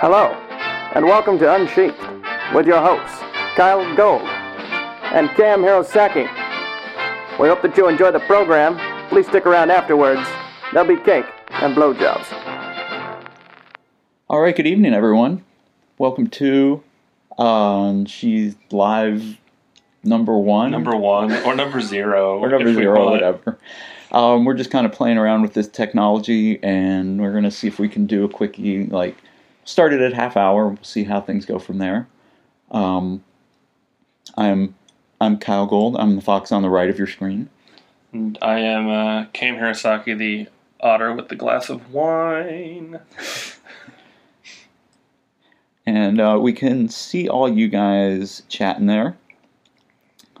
Hello, and welcome to Unsheathed with your hosts, Kyell Gold and Cam Hirosaki. We hope that you enjoy the program. Please stick around afterwards. There'll be cake and blowjobs. All right, good evening, everyone. Welcome to um, she's live number one, Number one or number zero. or number zero, or whatever. Um, we're just kind of playing around with this technology, and we're gonna see if we can do a quickie. Like, start it at half hour. We'll see how things go from there. Um, I'm I'm Kyell Gold. I'm the fox on the right of your screen. And I am uh, Cam Hirosaki, the otter with the glass of wine. and uh, we can see all you guys chatting there.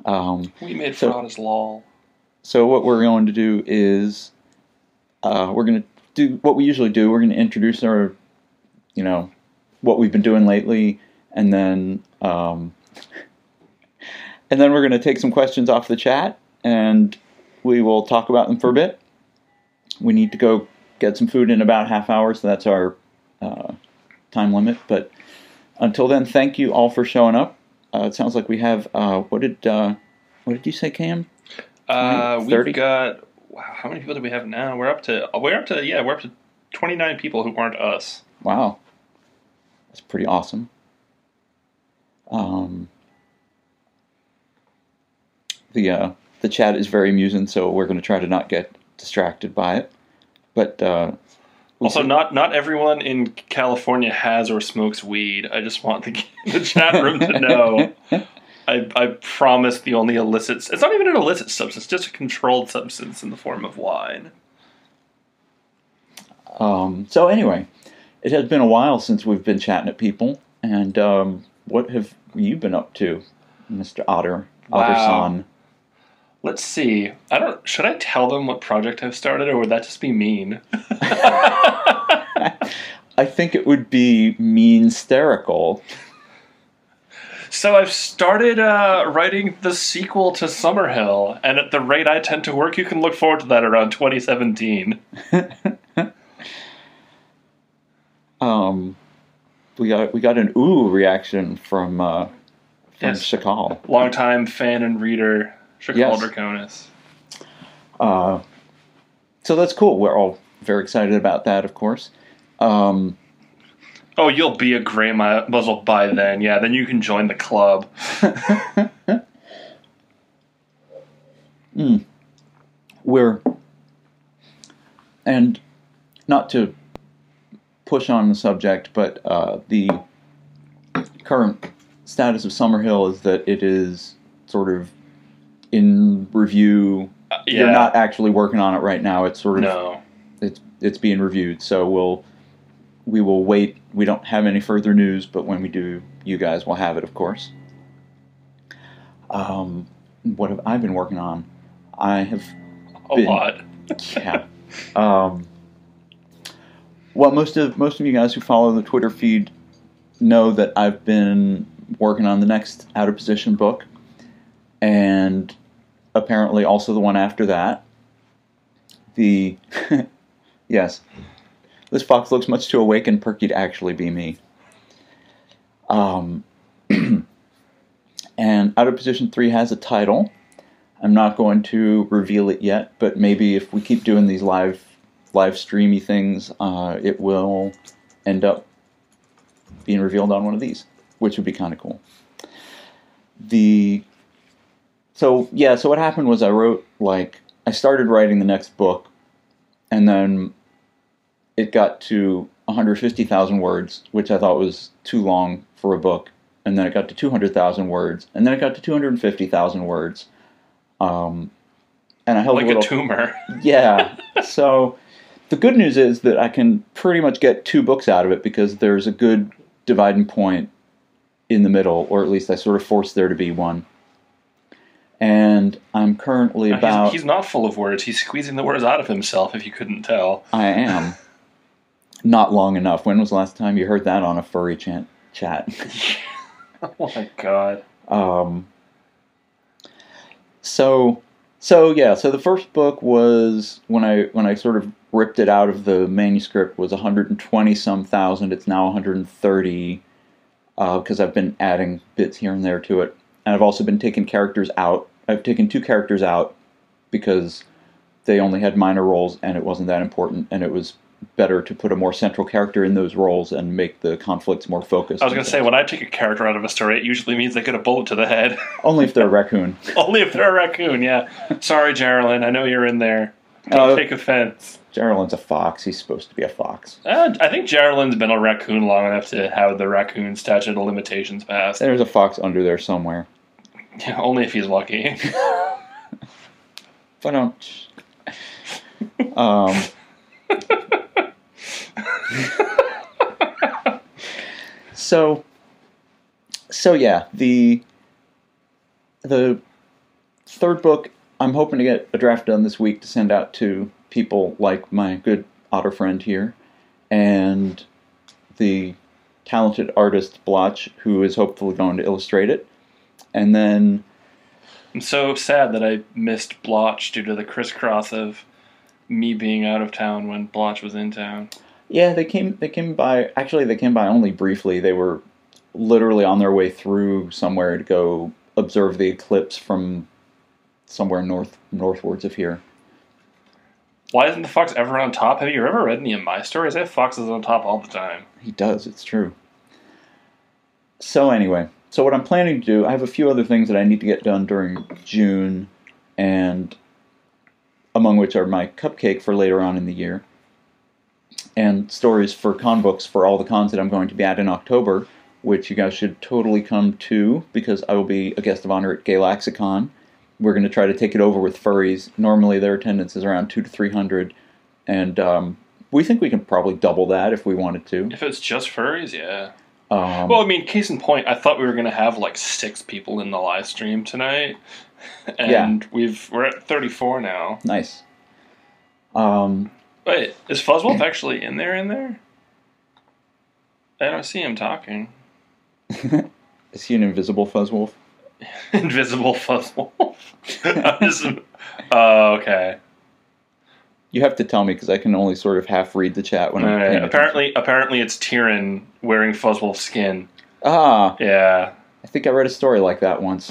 Um, We made So- fraud as lol. so what we're going to do is uh, we're going to do what we usually do. We're going to introduce our, you know, what we've been doing lately, and then um, and then we're going to take some questions off the chat, and we will talk about them for a bit. We need to go get some food in about half hour, so that's our uh, time limit. But until then, thank you all for showing up. Uh, it sounds like we have uh, what did uh, what did you say, Cam? Uh, we've got wow, how many people do we have now? We're up to we're up to yeah we're up to twenty nine people who aren't us. Wow, that's pretty awesome. Um, the uh, the chat is very amusing, so we're going to try to not get distracted by it. But uh, we'll Also, see. not not everyone in California has or smokes weed. I just want the, the chat room to know. I, I promise the only illicit. It's not even an illicit substance, just a controlled substance in the form of wine. Um, so anyway, it has been a while since we've been chatting at people, and um, what have you been up to, Mister Otter? Wow. San? Let's see. I don't. Should I tell them what project I've started, or would that just be mean? I think it would be mean hysterical. So I've started uh, writing the sequel to Summerhill, and at the rate I tend to work, you can look forward to that around 2017. Um, we got we got an ooh reaction from uh, from Yes. Longtime fan and reader, Shakal Yes. Draconis. Uh, so that's cool. We're all very excited about that, of course. Um, Oh, you'll be a gray mu- muzzle by then. Yeah, then you can join the club. mm. we're and not to push on the subject, but uh, the current status of Summerhill is that it is sort of in review. Uh, yeah. You're not actually working on it right now. It's sort of No. it's it's being reviewed. So we'll we will wait. We don't have any further news, but when we do, you guys will have it, of course. Um, what have I been working on? I have A Been- lot. yeah. Um, well, most of most of you guys who follow the Twitter feed know that I've been working on the next out of position book, and apparently also the one after that. The yes, this fox looks much too awake and perky to actually be me. Um, and out of position three has a title. I'm not going to reveal it yet, but maybe if we keep doing these live live streamy things, uh, it will end up being revealed on one of these, which would be kind of cool. The so yeah, so what happened was I wrote like I started writing the next book, and then it got to 150,000 words, which I thought was too long for a book, and then it got to 200,000 words, and then it got to 250,000 words. Um, and I held Like a a tumor. yeah. So the good news is that I can pretty much get two books out of it because there's a good dividing point in the middle, or at least I sort of forced there to be one. And I'm currently He's- about. he's, not full of words. He's squeezing the words out of himself, if you couldn't tell. I am. Not long enough. When was the last time you heard that on a furry chant, chat? Oh my god. Um, so, so yeah. So the first book was when I when I sort of ripped it out of the manuscript was 120 some thousand. It's now 130 because uh, I've been adding bits here and there to it, and I've also been taking characters out. I've taken two characters out because they only had minor roles and it wasn't that important, and it was better to put a more central character in those roles and make the conflicts more focused. I was going to say, when I take a character out of a story, it usually means they get a bullet to the head. only if they're a raccoon. Only if they're a raccoon, yeah. Sorry, Geraldine, I know you're in there. Don't Uh, take offense. Geraldine's a fox. He's supposed to be a fox. Uh, I think Geraldine's been a raccoon long enough to have the raccoon statute of limitations passed. There's a fox under there somewhere. Yeah, only if he's lucky. But don't. Um. so. So yeah, the the third book. I'm hoping to get a draft done this week to send out to people like my good otter friend here, and the talented artist Blotch, who is hopefully going to illustrate it, and then I'm so sad that I missed Blotch due to the crisscross of me being out of town when Blotch was in town. Yeah, they came. They came by. Actually, they came by only briefly. They were literally on their way through somewhere to go observe the eclipse from somewhere north northwards of here. Why isn't the fox ever on top? Have you ever read any of my stories? I have foxes on top all the time. He does. It's true. So anyway, so what I'm planning to do, I have a few other things that I need to get done during June, and among which are my cupcake for later on in the year, and stories for con books for all the cons that I'm going to be at in October, which you guys should totally come to because I will be a guest of honor at Galaxicon. We're going to try to take it over with furries. Normally their attendance is around two to three hundred, and um, we think we can probably double that if we wanted to. If it's just furries, yeah. Um, Well, I mean, case in point, I thought we were going to have like six people in the live stream tonight, and we've we're at 34 now. Nice. Um, Wait, is Fuzzwolf actually in there? In there? I don't see him talking. is he an invisible fuzzwolf? Invisible Fuzzwolf. I'm just. Oh, okay. You have to tell me because I can only sort of half read the chat when I'm Alright, paying Apparently, apparently, it's Tyrion wearing Fuzzwolf skin. attention. Ah, Yeah. I think I read a story like that once.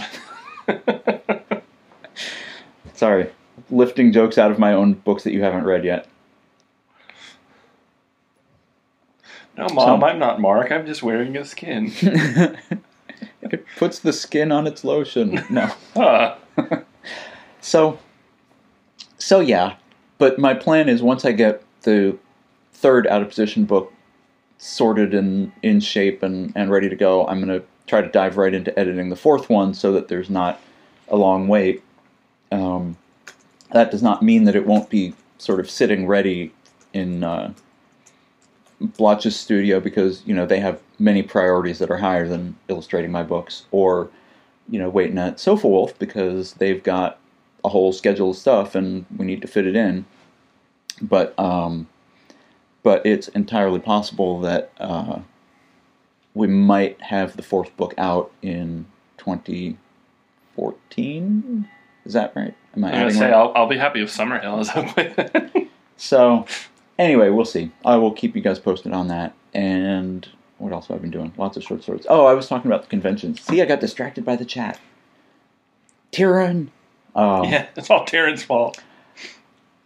Sorry, lifting jokes out of my own books that you haven't read yet. No, mom, So- I'm not Mark. I'm just wearing a skin. it puts the skin on its lotion. No. Huh. So, so yeah, but my plan is once I get the third out of position book sorted and in shape and, and ready to go, I'm going to try to dive right into editing the fourth one so that there's not a long wait. Um, that does not mean that it won't be sort of sitting ready in uh, Blotch's studio because you know they have many priorities that are higher than illustrating my books, or you know waiting at Sofawolf because they've got a whole schedule of stuff and we need to fit it in. But um, but it's entirely possible that uh, we might have the fourth book out in 2014. Is that right? Am I I'm gonna say right? I'll, I'll be happy if Summerhill is up with it. So, anyway, we'll see. I will keep you guys posted on that. And what else have I been doing? Lots of short stories. Oh, I was talking about the conventions. See, I got distracted by the chat. Tyrion. Um, yeah, it's all Tyrion's fault.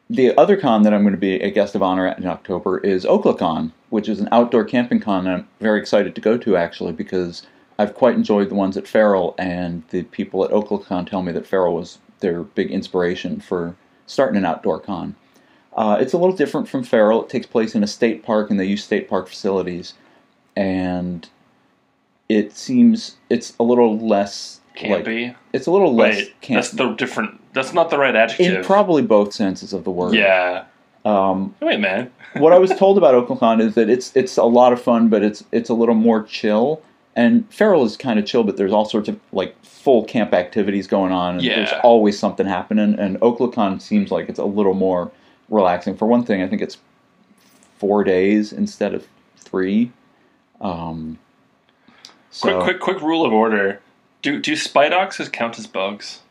The other con that I'm going to be a guest of honor at in October is OklaCon, which is an outdoor camping con I'm very excited to go to actually because I've quite enjoyed the ones at Feral, and the people at OklaCon tell me that Feral was their big inspiration for starting an outdoor con. Uh, it's a little different from Feral. It takes place in a state park, and they use state park facilities, and it seems it's a little less like- Campy. it's a little less Wait, camp- that's the different. That's not the right adjective. in probably both senses of the word. Yeah. Um, Wait, man. what I was told about OklaCon is that it's it's a lot of fun, but it's it's a little more chill. And Feral is kind of chill, but there's all sorts of like full camp activities going on, and there's always something happening. And OklaCon seems like it's a little more relaxing. For one thing, I think it's four days instead of three. Um, so Quick, quick, quick rule of order. Do do spidoxes count as bugs?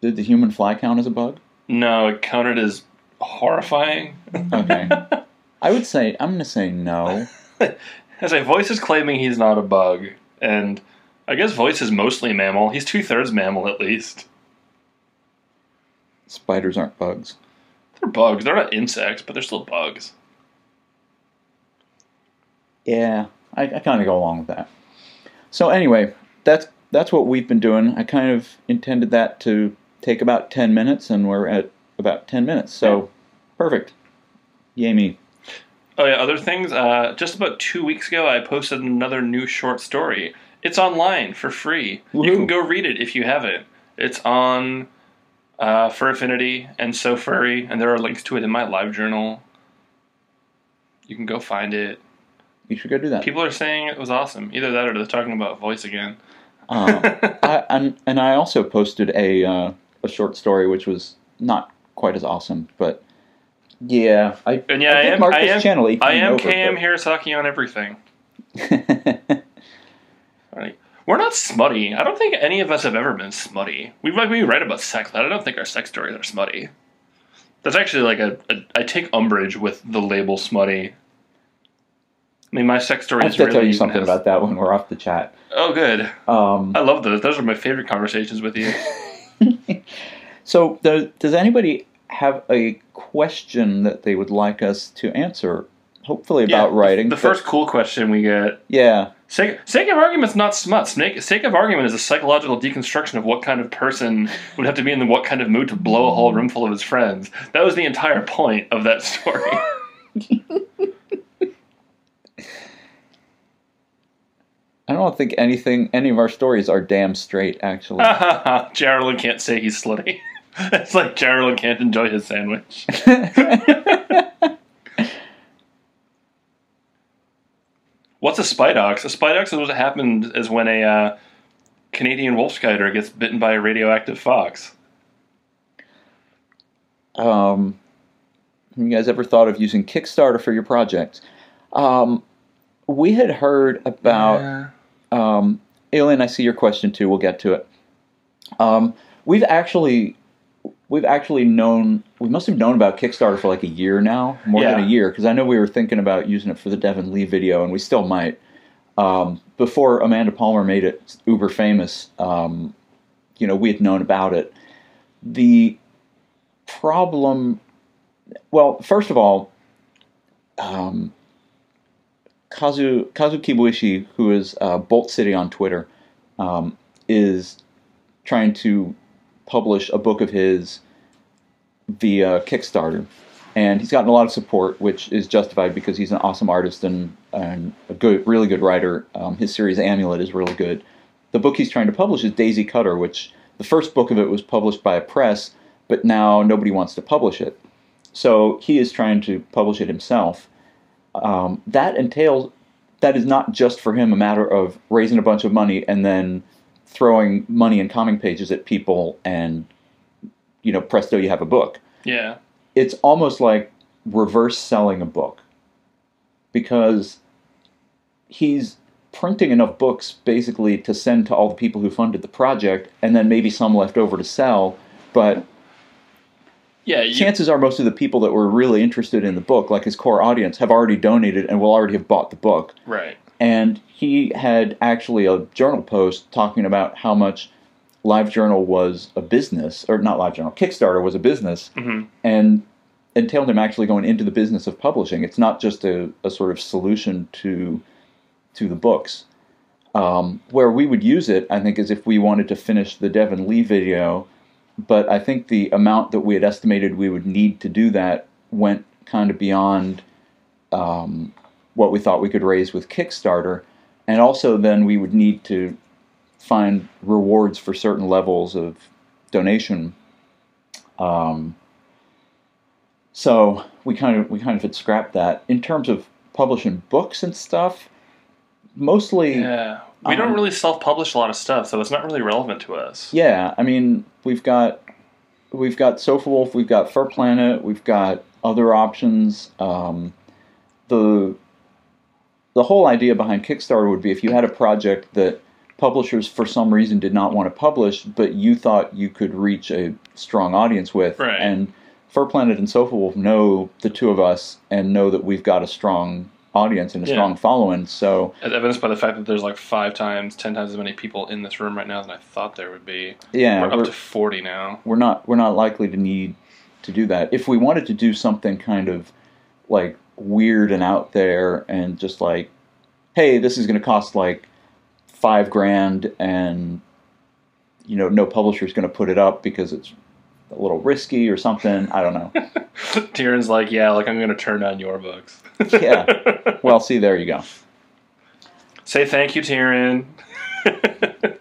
Did the human fly count as a bug? No, it counted as horrifying. Okay. I would say I'm gonna say no. As a voice is claiming he's not a bug, and I guess voice is mostly mammal. He's two thirds mammal at least. Spiders aren't bugs. They're bugs. They're not insects, but they're still bugs. Yeah, I, I kind of go along with that. So anyway, that's that's what we've been doing. I kind of intended that to take about ten minutes, and we're at about ten minutes. So perfect. Yay me. Oh yeah, other things. Uh, just about two weeks ago, I posted another new short story. It's online for free. You can go read it if you haven't. It's on uh, Fur Affinity and So Furry, and there are links to it in my live journal. You can go find it. You should go do that. People are saying it was awesome. Either that or they're talking about voice again. Um, I, and, and I also posted a uh, a short story which was not quite as awesome, but yeah, I And yeah, I, think am. I am. Channel, I am over, KM but- Hirosaki on everything. Right. We're not smutty. I don't think any of us have ever been smutty. We like we write about sex, but I don't think our sex stories are smutty. That's actually like a, a I take umbrage with the label smutty. I mean, my sex story I is have to really tell you something has- about that when we're off the chat. Oh, good. Um, I love those. Those are my favorite conversations with you. so, does, does anybody have a question that they would like us to answer? Hopefully about Yeah, writing. The first cool question we get. yeah, Sake, sake of argument's not smut. Sake, sake of argument is a psychological deconstruction of what kind of person would have to be in what kind of mood to blow a whole room full of his friends. That was the entire point of that story. I don't think anything, any of our stories are damn straight. Actually, Geraldine can't say he's slutty. it's like Geraldine can't enjoy his sandwich. What's a spidox? A spidox is what happened is when a uh, Canadian wolf spider gets bitten by a radioactive fox. um, have you guys ever thought of using Kickstarter for your projects? Um, we had heard about um, Alien. I see your question too. We'll get to it. Um, we've actually we've actually known we must have known about Kickstarter for like a year now, more than a year, because I know we were thinking about using it for the Devin Lee video, and we still might. Um, before Amanda Palmer made it uber famous, um, you know, we had known about it. The problem, well, first of all, um, Kazu Kazu Kibuishi, who is uh, Bolt City on Twitter, um, is trying to publish a book of his via Kickstarter, and he's gotten a lot of support, which is justified because he's an awesome artist and, and a good, really good writer. Um, his series Amulet is really good. The book he's trying to publish is Daisy Kutter, which the first book of it was published by a press, but now nobody wants to publish it. So he is trying to publish it himself. Um, that entails that is not just for him a matter of raising a bunch of money and then throwing money and comic pages at people and you know presto you have a book Yeah. it's almost like reverse selling a book because he's printing enough books basically to send to all the people who funded the project and then maybe some left over to sell but Yeah. You, chances are most of the people that were really interested in the book like his core audience have already donated and will already have bought the book right. And he had actually a journal post talking about how much LiveJournal was a business, or not LiveJournal, Kickstarter was a business, hmm and entailed him actually going into the business of publishing. It's not just a, a sort of solution to to the books. Um, where we would use it, I think, is if we wanted to finish the Devin Lee video, but I think the amount that we had estimated we would need to do that went kind of beyond um, what we thought we could raise with Kickstarter, and also then we would need to find rewards for certain levels of donation. Um, so we kind of we kind of had scrapped that in terms of publishing books and stuff. Mostly, Yeah. We don't Um, really self-publish a lot of stuff, so it's not really relevant to us. Yeah, I mean, we've got we've got Sofawolf, we've got FurPlanet, we've got other options. Um, the the whole idea behind Kickstarter would be if you had a project that publishers for some reason did not want to publish, but you thought you could reach a strong audience with. Right. And FurPlanet and Sofawolf know the two of us and know that we've got a strong audience and a Yeah. strong following. So As evidenced by the fact that there's like five times, ten times as many people in this room right now than I thought there would be. yeah, we're we're, up to forty now. we're not we're not likely to need to do that. If we wanted to do something kind of like weird and out there and just like, hey, this is going to cost like five grand and you know no publisher's going to put it up because it's a little risky or something. I don't know. Tyrion's like, yeah, like I'm going to turn down your books. Yeah. Well, see, there you go. Say thank you, Tyrion.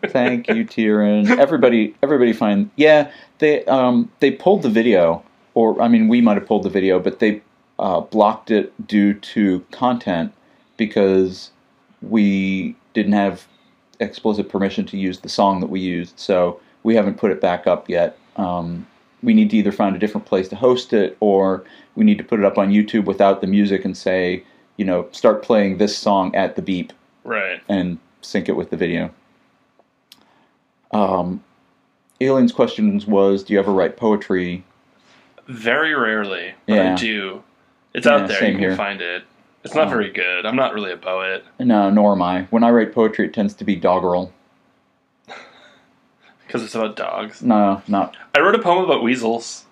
Thank you, Tyrion. Everybody, everybody, find yeah. They um they pulled the video, or I mean, we might have pulled the video, but they uh, blocked it due to content because we didn't have explicit permission to use the song that we used. So we haven't put it back up yet. Um, we need to either find a different place to host it, or we need to put it up on YouTube without the music and say, you know, start playing this song at the beep Right. and sync it with the video. Um, Alien's questions was, do you ever write poetry? Very rarely, but I do. It's Yeah, out there. same You can here. find it. It's not Oh. very good. I'm not really a poet No, nor am I. When I write poetry, it tends to be doggerel. because it's about dogs. No, not. I wrote a poem about weasels,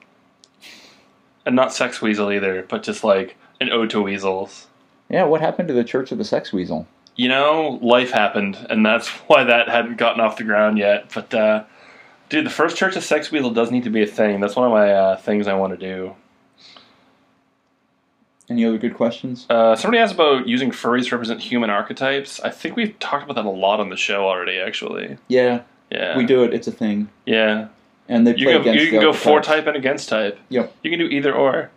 and not sex weasel either, but just like an ode to weasels. Yeah, what happened to the Church of the Sex Weasel? You know, life happened, and that's why that hadn't gotten off the ground yet. But, uh, dude, the first Church of Sex Weasel does need to be a thing. That's one of my uh, things I want to do. Any other good questions? Uh, somebody asked about using furries to represent human archetypes. I think we've talked about that a lot on the show already, actually. Yeah, Yeah. we do it. It's a thing. Yeah. And they You can, against you can go for type and against type. Yep. You can do either or.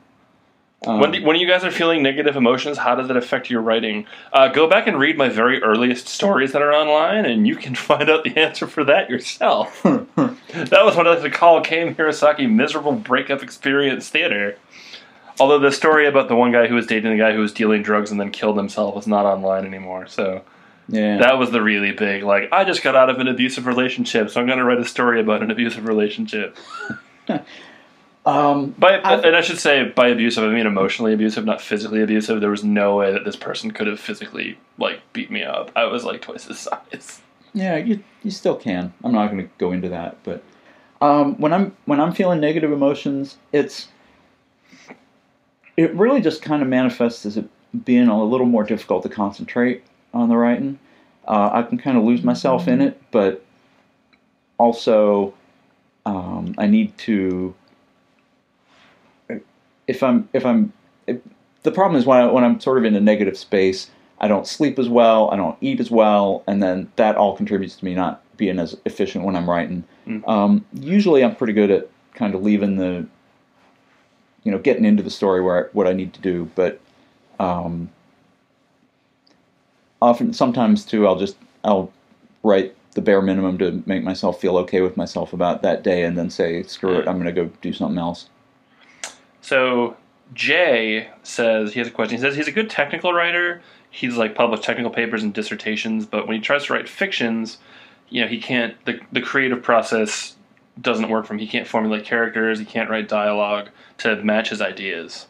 Um, When, when you guys are feeling negative emotions, how does that affect your writing? Uh, go back and read my very earliest stories that are online, and you can find out the answer for that yourself. that was what I like to call Cam Hirosaki miserable breakup experience theater. Although the story about the one guy who was dating the guy who was dealing drugs and then killed himself is not online anymore. So yeah. that was the really big, like, I just got out of an abusive relationship, so I'm going to write a story about an abusive relationship. um, By I've- and I should say by abusive, I mean emotionally abusive, not physically abusive. There was no way that this person could have physically like beat me up. I was like twice his size. Yeah, you you still can. I'm not going to go into that, but um, when I'm when I'm feeling negative emotions, it's it really just kind of manifests as it being a little more difficult to concentrate on the writing. Uh, I can kind of lose myself in it, but also um, I need to. If I'm if I'm if, the problem is when I, when I'm sort of in a negative space, I don't sleep as well, I don't eat as well, and then that all contributes to me not being as efficient when I'm writing. Mm. Um, usually, I'm pretty good at kind of leaving the, you know, getting into the story where I, what I need to do, but um, often sometimes too, I'll just I'll write the bare minimum to make myself feel okay with myself about that day, and then say, screw it, I'm going to go do something else. So Jay says he has a question. He says he's a good technical writer. He's like published technical papers and dissertations, but when he tries to write fictions, you know, he can't. The the creative process doesn't work for him. He can't formulate characters. He can't write dialogue to match his ideas.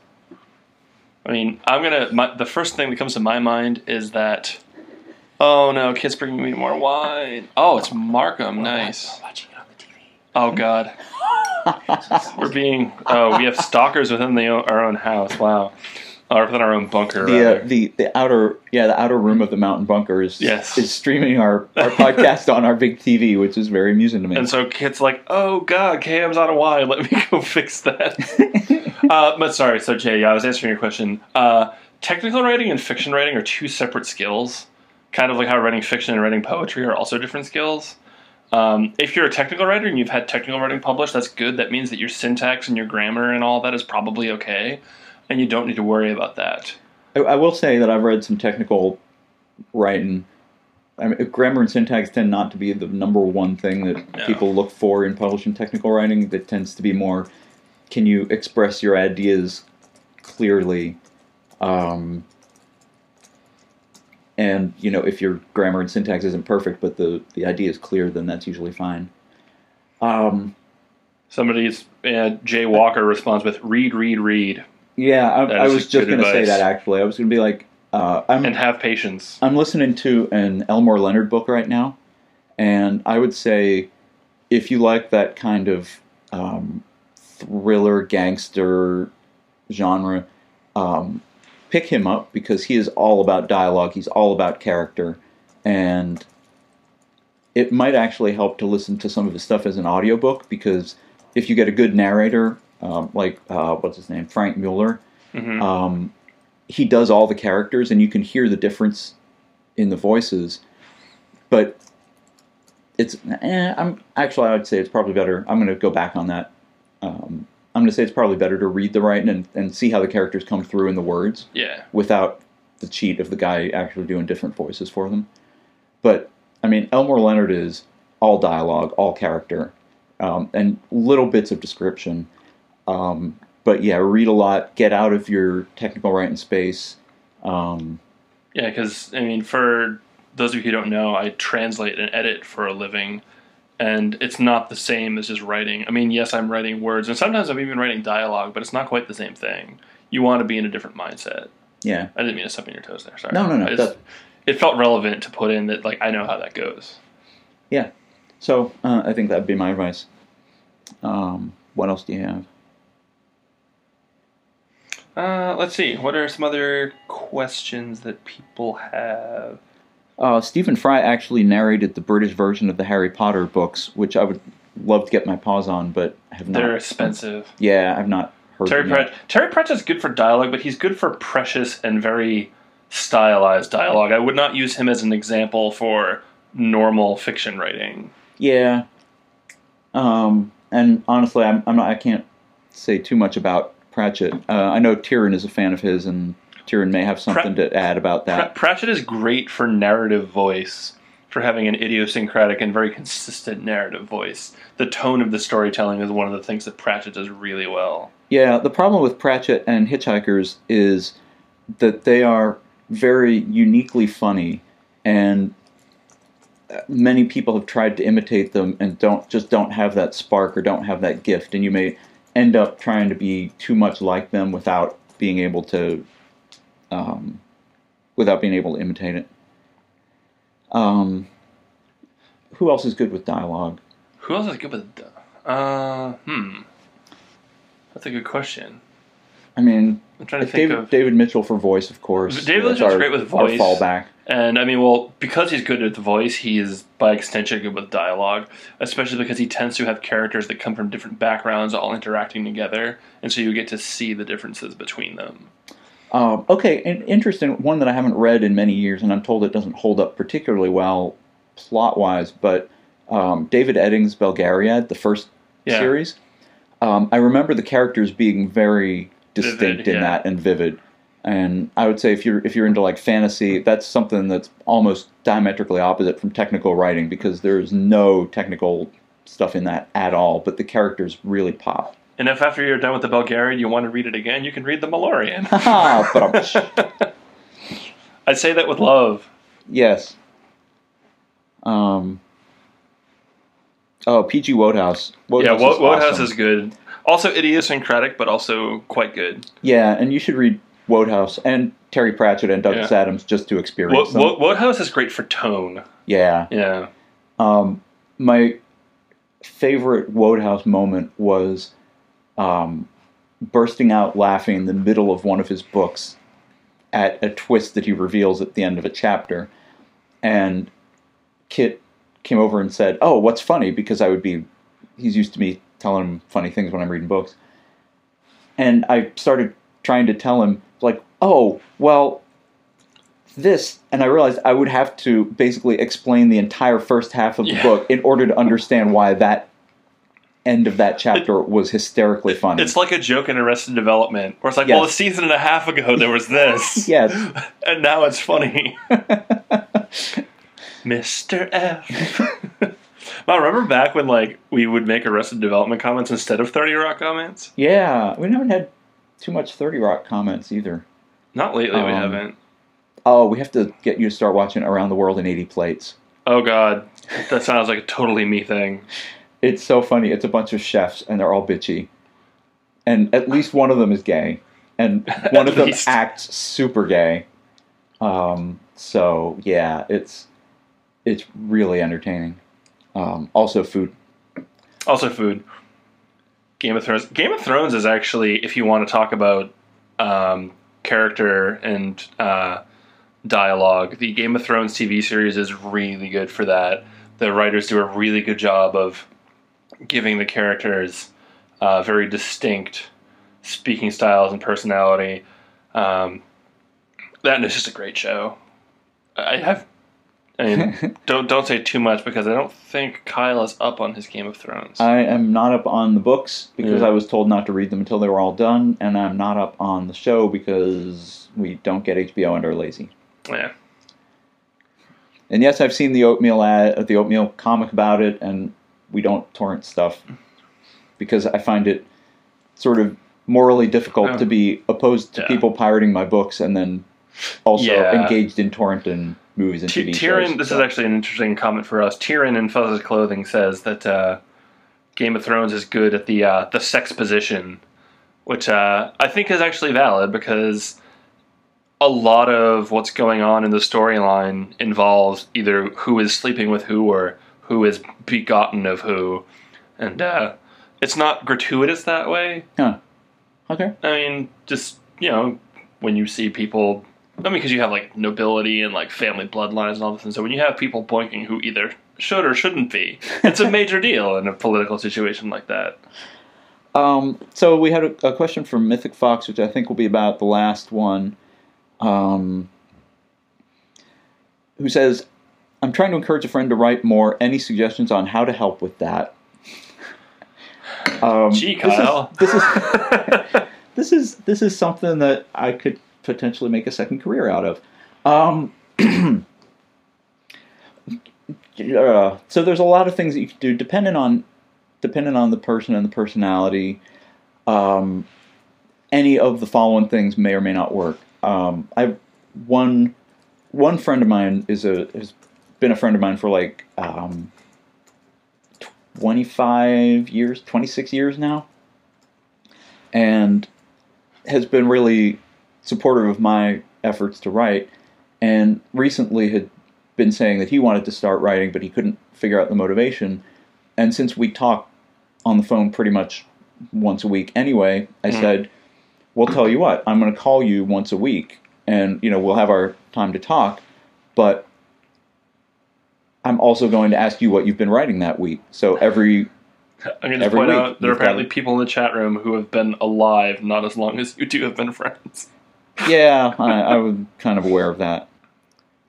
I mean, I'm gonna. My, the first thing that comes to my mind is that. Oh no! Kid's bringing me more wine. Oh, it's Markham. Nice. Watching it on the TV. Oh God. We're being. Oh, we have stalkers within the our own house. Wow. Or within our own bunker. the uh, the the outer yeah the outer room of the mountain bunker is Yes. is streaming our, our podcast on our big TV, which is very amusing to me. and so Kit's like, "Oh God, KM's out of wine. Let me go fix that." uh, but sorry. So Jay, yeah, I was answering your question. Uh, technical writing and fiction writing are two separate skills. Kind of like how writing fiction and writing poetry are also different skills. Um, if you're a technical writer and you've had technical writing published, that's good. That means that your syntax and your grammar and all that is probably okay, and you don't need to worry about that. I, I will say that I've read some technical writing. I mean, grammar and syntax tend not to be the number one thing that No. people look for in publishing technical writing. That tends to be more, can you express your ideas clearly? Um, And you know, if your grammar and syntax isn't perfect, but the the idea is clear, then that's usually fine. Um, Somebody's uh, Jay Walker responds with "read, read, read," yeah, I, I was just going to say that actually. I was going to be like, uh, I'm and have patience. I'm listening to an Elmore Leonard book right now, and I would say if you like that kind of um, thriller gangster genre, um, pick him up because he is all about dialogue. He's all about character, and it might actually help to listen to some of his stuff as an audiobook because if you get a good narrator, um, like uh, what's his name, Frank Muller, hmm um, he does all the characters and you can hear the difference in the voices. But it's eh, i'm actually i would say it's probably better i'm going to go back on that. Um, i'm going to say it's probably better to read the writing and, and see how the characters come through in the words yeah, without the cheat of the guy actually doing different voices for them. But i mean elmore leonard is all dialogue all character um, and little bits of description um, but yeah, read a lot. Get out of your technical writing space. Um, yeah. Because I mean, for those of you who don't know, I translate and edit for a living, and it's not the same as just writing. I mean, yes, I'm writing words, and sometimes I'm even writing dialogue, but it's not quite the same thing. You want to be in a different mindset. yeah, I didn't mean to step on your toes there. Sorry. No, no, no, just- that's- it felt relevant to put in that, like, I know how that goes. yeah. So uh, I think that'd be my advice. Um, what else do you have? Uh, let's see. What are some other questions that people have? Uh, Stephen Fry actually narrated the British version of the Harry Potter books, which I would love to get my paws on, but have not. They're expensive. Yeah, I've not heard. Terry. Pratchett. Terry Pratchett's good for dialogue, but he's good for precious and very stylized dialogue. I would not use him as an example for normal fiction writing. Yeah. Um, and honestly, I'm, I'm not. I can't say too much about Pratchett. Uh, I know Tyrion is a fan of his, and Tyrion may have something to add about that. Pratchett is great for narrative voice, for having an idiosyncratic and very consistent narrative voice. The tone of the storytelling is one of the things that Pratchett does really well. Yeah, the problem with Pratchett and Hitchhikers is that they are very uniquely funny, and uh, many people have tried to imitate them and don't just don't have that spark or don't have that gift, and you may end up trying to be too much like them without being able to, um, without being able to imitate it. Um, who else is good with dialogue? Who else is good with? Uh, hmm. That's a good question. I mean, I'm trying to think David, of. David Mitchell for voice, of course. David Mitchell's our- great with our voice. fallback. And I mean, well, because he's good at the voice, he is by extension good with dialogue, especially because he tends to have characters that come from different backgrounds all interacting together, and so you get to see the differences between them. Um, okay, an interesting one that I haven't read in many years, and I'm told it doesn't hold up particularly well plot wise, but um, David Eddings' Belgariad, the first Yeah. series. Um, I remember the characters being very distinct Vivid, in yeah. that and vivid. And I would say if you're if you're into like fantasy, that's something that's almost diametrically opposite from technical writing because there's no technical stuff in that at all, but the characters really pop. And if after you're done with the Belgariad you want to read it again, you can read the Malloreon. I'm, say that with love. Yes. Um. Oh, PG Wodehouse. yeah, Wodehouse is awesome. is good. Also idiosyncratic, but also quite good. Yeah, and you should read Wodehouse and Terry Pratchett and Douglas Yeah. Adams just to experience them. Wo- Wodehouse is great for tone. yeah. Yeah. Um, my favorite Wodehouse moment was um, bursting out laughing in the middle of one of his books at a twist that he reveals at the end of a chapter. And Kit came over and said, Oh, what's funny? Because I would be, he's used to me telling him funny things when I'm reading books. And I started trying to tell him, like, Oh, well, this, and I realized I would have to basically explain the entire first half of the Yeah. book in order to understand why that end of that chapter was hysterically funny. It's like a joke in Arrested Development, where it's like, Yes. well, a season and a half ago there was this. yes. And now it's funny. Mr. F. Mom, remember back when like we would make Arrested Development comments instead of 30 Rock comments? Yeah, we haven't had too much 30 Rock comments either. Not lately, we Um, haven't. Oh, we have to get you to start watching Around the World in 80 Plates. Oh God, that sounds like a totally me thing. It's so funny. It's a bunch of chefs, and they're all bitchy. And at least one of them is gay. And one of them acts super gay. Um, so, yeah, it's it's really entertaining. Um, also, food. Also, food. Game of Thrones. Game of Thrones is actually, if you want to talk about um, character and uh, dialogue, the Game of Thrones TV series is really good for that. The writers do a really good job of giving the characters uh, very distinct speaking styles and personality. Um, that is just a great show. I have. I mean, don't don't say too much because I don't think Kyell is up on his Game of Thrones. I am not up on the books because Yeah. I was told not to read them until they were all done, and I'm not up on the show because we don't get HBO and are lazy. yeah, And yes, I've seen the oatmeal ad, uh, the oatmeal comic about it, and we don't torrent stuff because I find it sort of morally difficult Oh. to be opposed to Yeah. people pirating my books and then also Yeah. engaged in torrenting movies and T- TV Tyrion. shows. This is actually an interesting comment for us. Tyrion in Fuzz's Clothing says that uh, Game of Thrones is good at the uh, the sex position, which uh, I think is actually valid because a lot of what's going on in the storyline involves either who is sleeping with who or who is begotten of who, and uh, it's not gratuitous that way. Huh. Okay. I mean, just you know, when you see people, I mean, because you have like nobility and like family bloodlines and all this, and so when you have people boinking who either should or shouldn't be, it's a major deal in a political situation like that. Um, so we had a, a question from Mythic Fox, which I think will be about the last one, um, who says, "I'm trying to encourage a friend to write more. Any suggestions on how to help with that?" Um, Gee, this is- Kyell. this is this is this is something that I could potentially make a second career out of. Um, uh, so there's a lot of things that you can do depending on depending on the person and the personality. Um, any of the following things may or may not work. Um, I one one friend of mine is a has been a friend of mine for like um, 25 years, 26 years now, and has been really supportive of my efforts to write. And recently had been saying that he wanted to start writing, but he couldn't figure out the motivation. And since we talk on the phone pretty much once a week anyway, I Mm. said, "Well, tell you what, I'm going to call you once a week, and you know we'll have our time to talk, but." I'm also going to ask you what you've been writing that week. So every I'm going to point week, out there are apparently people in the chat room who have been alive not as long as you two have been friends. Yeah, I, I was kind of aware of that.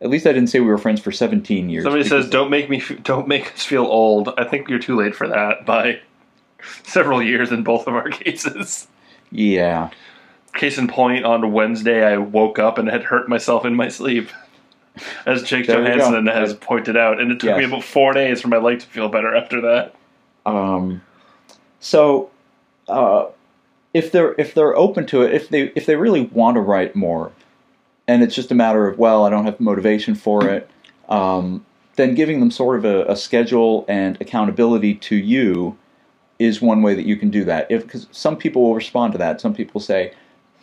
At least I didn't say we were friends for 17 years. Somebody says, "Don't make me, f- don't make us feel old." I think you're too late for that by several years in both of our cases. Yeah, Case in point, on Wednesday, I woke up and had hurt myself in my sleep, as Jake There we go. Johansson has pointed out, and it took me Yes. about four days for my leg to feel better after that. Um, so, uh, if they're if they're open to it, if they if they really want to write more, and it's just a matter of well, I don't have motivation for it, um, then giving them sort of a, a schedule and accountability to you is one way that you can do that. If because some people will respond to that. Some people say,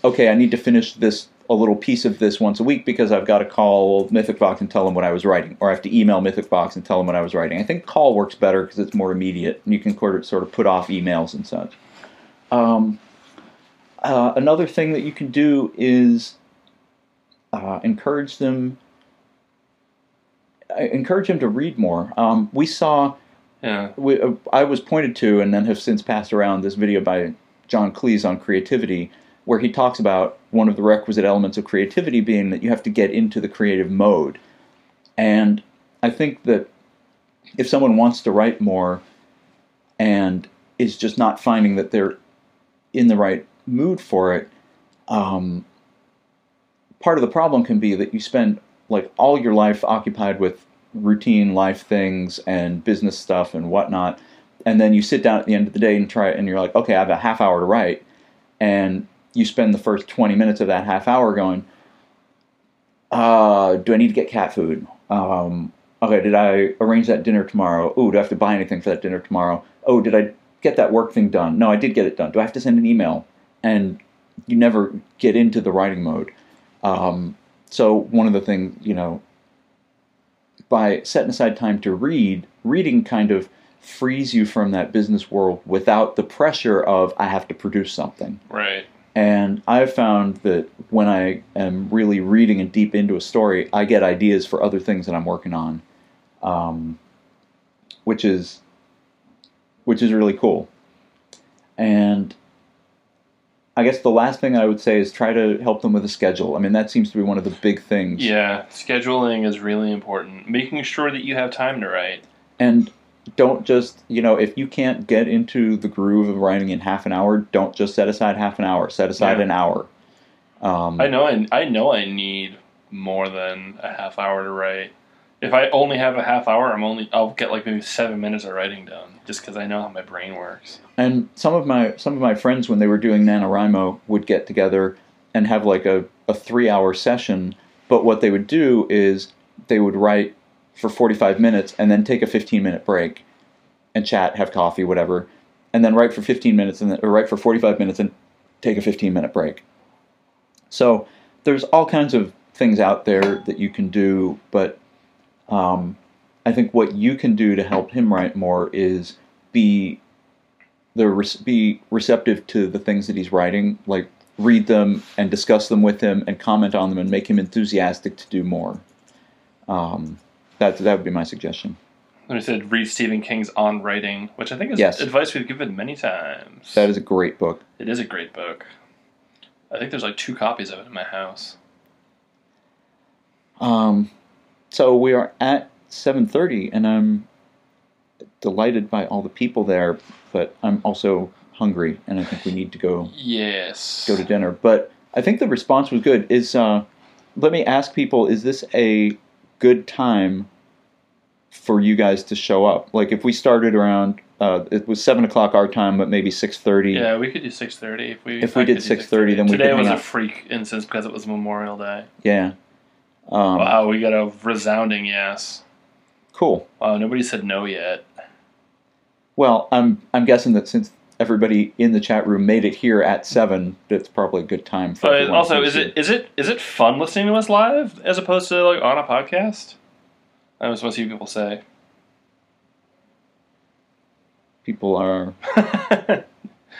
okay, I need to finish this a little piece of this once a week because I've got to call Mythic Fox and tell them what I was writing, or I have to email Mythic Fox and tell them what I was writing. I think call works better because it's more immediate and you can sort of, put off emails and such. Um, uh, another thing that you can do is uh, encourage them. uh, Encourage them to read more. Um, we saw Yeah, we, uh, I was pointed to and then have since passed around this video by John Cleese on creativity, where he talks about one of the requisite elements of creativity being that you have to get into the creative mode. And I think that if someone wants to write more and is just not finding that they're in the right mood for it, um, part of the problem can be that you spend like all your life occupied with routine life things and business stuff and whatnot and then you sit down at the end of the day and try it, and you're like okay i have a half hour to write and you spend the first 20 minutes of that half hour going uh, do I need to get cat food? Um, okay, did I arrange that dinner tomorrow? Oh, do I have to buy anything for that dinner tomorrow? Oh, did I get that work thing done? No, I did get it done. Do I have to send an email? And you never get into the writing mode. Um, so one of the things, you know, by setting aside time to read, reading kind of frees you from that business world without the pressure of I have to produce something. Right. And I've found that when I am really reading and deep into a story, I get ideas for other things that I'm working on, um, which is which is really cool. And I guess the last thing I would say is try to help them with a schedule. I mean, that seems to be one of the big things. Yeah, scheduling is really important. Making sure that you have time to write. And don't just, you know, if you can't get into the groove of writing in half an hour, don't just set aside half an hour. Set aside Yeah. an hour. Um, I know I, I know I need more than a half hour to write. If I only have a half hour, I'm only I'll get like maybe seven minutes of writing done, just because I know how my brain works. And some of my some of my friends, when they were doing NaNoWriMo, would get together and have like a, a three hour session. But what they would do is they would write for 45 minutes and then take a 15 minute break and chat, have coffee, whatever, and then write for 15 minutes and then, or write for 45 minutes and take a 15 minute break. So there's all kinds of things out there that you can do, but um, I think what you can do to help him write more is be the be receptive to the things that he's writing, like read them and discuss them with him and comment on them and make him enthusiastic to do more. Um, that that would be my suggestion. I said read Stephen King's On Writing, which I think is Yes. advice we've given many times. That is a great book. it is a great book. I think there's like two copies of it in my house. Um, so we are at 7:30, and I'm delighted by all the people there, but I'm also hungry, and I think we need to go Yes. go to dinner. But I think the response was good. Is uh, let me ask people: Is this a good time for you guys to show up? Like, if we started around, uh, it was seven o'clock our time, but maybe six thirty. Yeah, we could do six thirty if we. If we I did 6:30, then we today was hang a out. freak instance because it was Memorial Day. Yeah. Um, Wow, we got a resounding yes. Cool. Wow, nobody said no yet. Well, I'm I'm guessing that since everybody in the chat room made it here at seven, that's probably a good time for. But also, is it is it is it fun listening to us live as opposed to like on a podcast? I just want to hear people say. people are?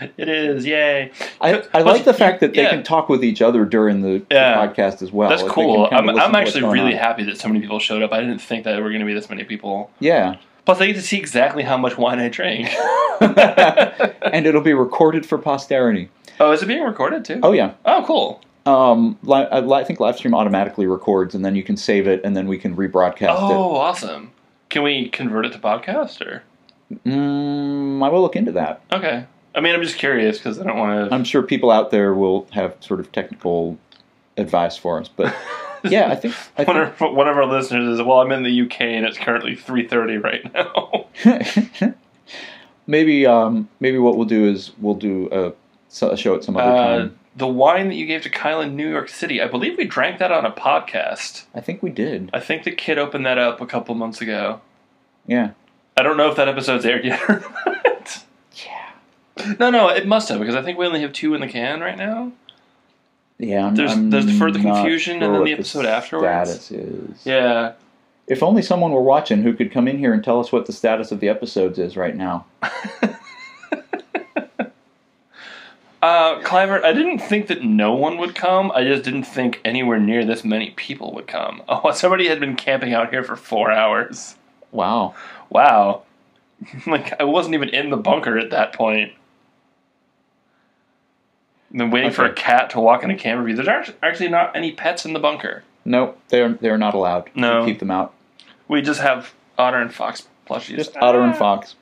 it is, yay! I, I like the fact that they Yeah. can talk with each other during the, the podcast as well. That's Like, cool. I'm, I'm actually really on. happy that so many people showed up. I didn't think that there were going to be this many people. Yeah, Plus, I get to see exactly how much wine I drank. and it'll be recorded for posterity. oh, is it being recorded too? Oh yeah. Oh, cool. Um, li- I I think Livestream automatically records, and then you can save it, and then we can rebroadcast it. Oh, awesome. Can we convert it to podcast or? Mm, I will look into that. Okay. I mean, I'm just curious because I don't want to. I'm sure people out there will have sort of technical advice for us, but yeah, I think I One of, one of our listeners is, well, I'm in the UK and it's currently 3:30 right now. maybe um, maybe what we'll do is we'll do a, a show at some other Uh, time. the wine that you gave to Kyell in New York City, I believe we drank that on a podcast. I think we did. I think the kid opened that up a couple months ago. Yeah. I don't know if that episode's aired yet or not. Yeah. No, no, it must have because I think we only have two in the can right now. Yeah. I'm, There's- I'm there's further not confusion and then the episode afterwards. Status is. Yeah. If only someone were watching who could come in here and tell us what the status of the episodes is right now. Uh, Cliver, I didn't think that no one would come. I just didn't think anywhere near this many people would come. Oh, somebody had been camping out here for four hours. Wow. Wow. like, I wasn't even in the bunker at that point. I've been waiting for a cat to walk in a camera view. There's act- actually not any pets in the bunker. Nope, they're they're not allowed. No. We keep them out. We just have otter and fox plushies. Just otter and fox.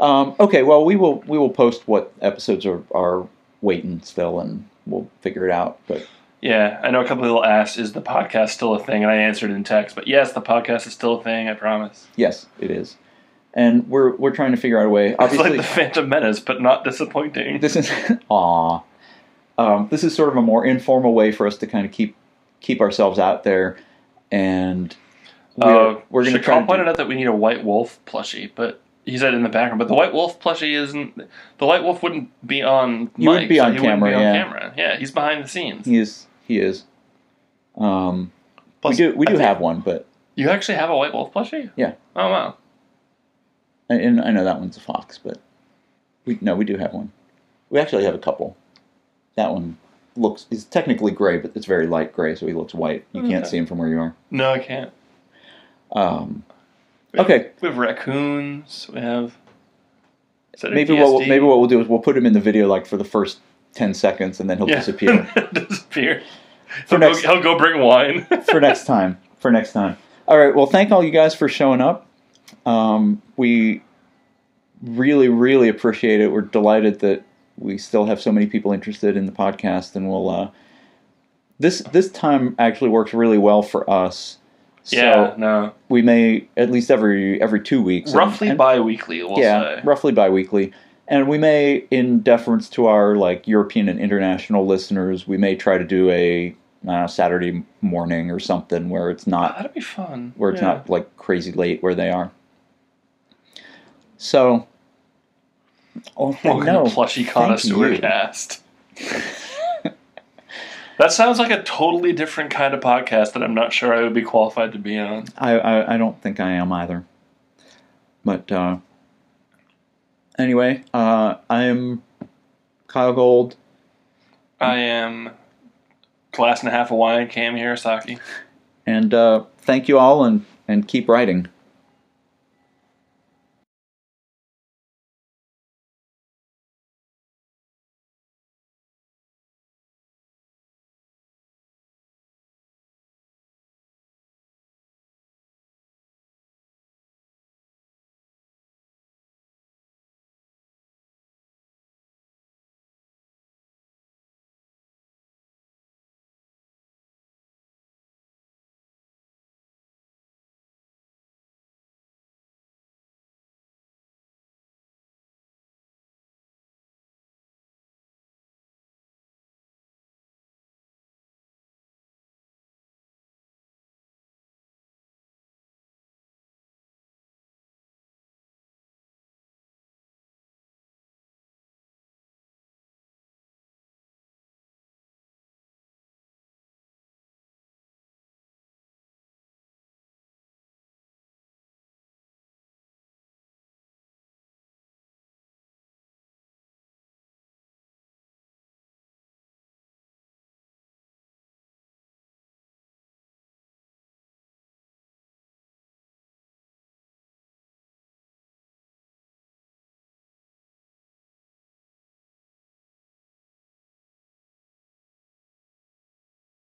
Um, okay, well we will we will post what episodes are are waiting still, and we'll figure it out. But Yeah, I know a couple people asked, is the podcast still a thing? And I answered in text, but yes, the podcast is still a thing, I promise. yes, it is, and we're we're trying to figure out a way. It's like the Phantom Menace, but not disappointing. this is aw. Um, this is sort of a more informal way for us to kind of keep keep ourselves out there, and Uh, we're, we're going to try. pointed do- out that we need a white wolf plushie, but he said in the background. But the white wolf plushie isn't. The white wolf wouldn't be on. He wouldn't mic, be so on he wouldn't camera, Be on yeah. camera. Yeah, he's behind the scenes. He is. He is. Um, Plus, we do. We do have one, but You actually have a white wolf plushie? Yeah. Oh wow. And I know that one's a fox, but we no, we do have one. We actually have a couple. That one looks is technically gray, but it's very light gray, so he looks white. You can't see him from where you are. No, I can't. Um, We have- Okay. We have raccoons. We have. Is that a maybe what we'll, maybe what we'll do is we'll put him in the video like for the first ten seconds, and then he'll Yeah. disappear disappear. For He'll, next- go, he'll go bring wine. for next time. For next time. All right. Well, thank all you guys for showing up. Um, we really, really appreciate it. We're delighted that we still have so many people interested in the podcast, and we'll. Uh, this this time actually works really well for us. So yeah, no. we may at least every every two weeks, Roughly and- bi-weekly, we'll yeah, say. roughly bi-weekly. And we may, in deference to our like European and international listeners, we may try to do a uh, Saturday morning or something where it's not That'd be fun. where it's Yeah. not like crazy late where they are. So, oh Welcome no, to Plushy Connoisseur. Cast. that sounds like a totally different kind of podcast that I'm not sure I would be qualified to be on. I, I I don't think I am either. But uh, anyway, uh, I am Kyell Gold. I am glass and a half of wine, Cam Hirosaki. And uh, thank you all, and, and keep writing.